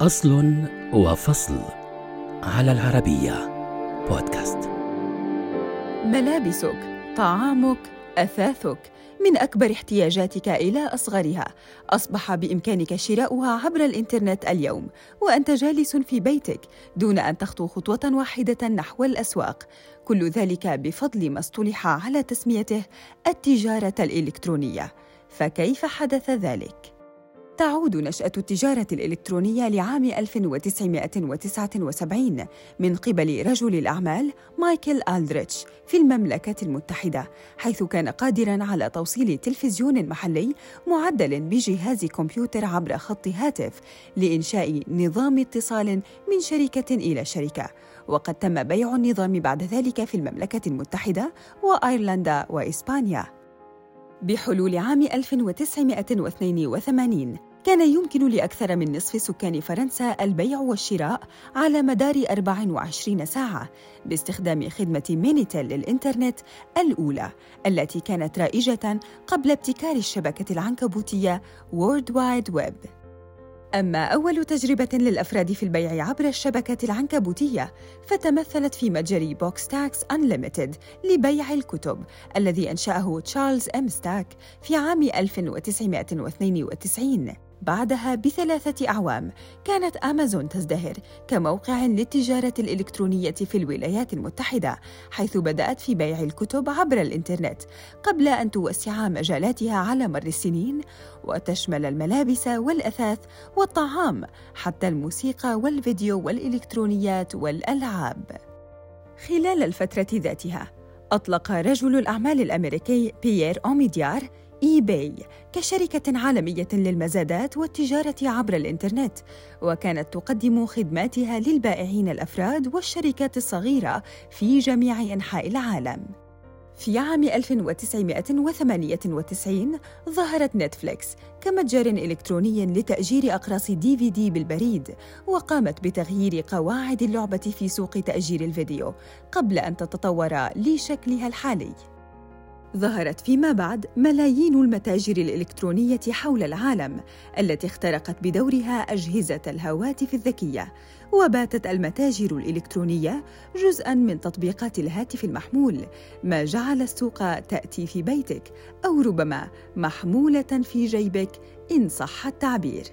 أصل وفصل على العربية بودكاست. ملابسك، طعامك، أثاثك من أكبر احتياجاتك إلى أصغرها. أصبح بإمكانك شراؤها عبر الإنترنت اليوم وأنت جالس في بيتك دون أن تخطو خطوة واحدة نحو الأسواق. كل ذلك بفضل ما اصطلح على تسميته التجارة الإلكترونية. فكيف حدث ذلك؟ تعود نشأة التجارة الإلكترونية لعام 1979 من قبل رجل الأعمال مايكل ألدريتش في المملكة المتحدة، حيث كان قادراً على توصيل تلفزيون محلي معدل بجهاز كمبيوتر عبر خط هاتف لإنشاء نظام اتصال من شركة إلى شركة، وقد تم بيع النظام بعد ذلك في المملكة المتحدة وأيرلندا وإسبانيا. بحلول عام 1982 كان يمكن لأكثر من نصف سكان فرنسا البيع والشراء على مدار 24 ساعة باستخدام خدمة مينيتيل للإنترنت الأولى التي كانت رائجة قبل ابتكار الشبكة العنكبوتية World Wide Web. أما أول تجربة للأفراد في البيع عبر الشبكة العنكبوتية فتمثلت في متجر Book Stacks Unlimited لبيع الكتب الذي أنشأه تشارلز إم ستاك في عام 1992 بعدها بثلاثة أعوام كانت أمازون تزدهر كموقع للتجارة الإلكترونية في الولايات المتحدة حيث بدأت في بيع الكتب عبر الإنترنت قبل أن توسع مجالاتها على مر السنين وتشمل الملابس والأثاث والطعام حتى الموسيقى والفيديو والإلكترونيات والألعاب. خلال الفترة ذاتها أطلق رجل الأعمال الأمريكي بيير أوميديار إي باي كشركة عالمية للمزادات والتجارة عبر الإنترنت وكانت تقدم خدماتها للبائعين الأفراد والشركات الصغيرة في جميع أنحاء العالم. في عام 1998 ظهرت نتفليكس كمتجر إلكتروني لتأجير أقراص دي في دي بالبريد وقامت بتغيير قواعد اللعبة في سوق تأجير الفيديو قبل أن تتطور لشكلها الحالي. ظهرت فيما بعد ملايين المتاجر الإلكترونية حول العالم التي اخترقت بدورها أجهزة الهواتف الذكية وباتت المتاجر الإلكترونية جزءاً من تطبيقات الهاتف المحمول ما جعل السوق تأتي في بيتك أو ربما محمولة في جيبك إن صح التعبير.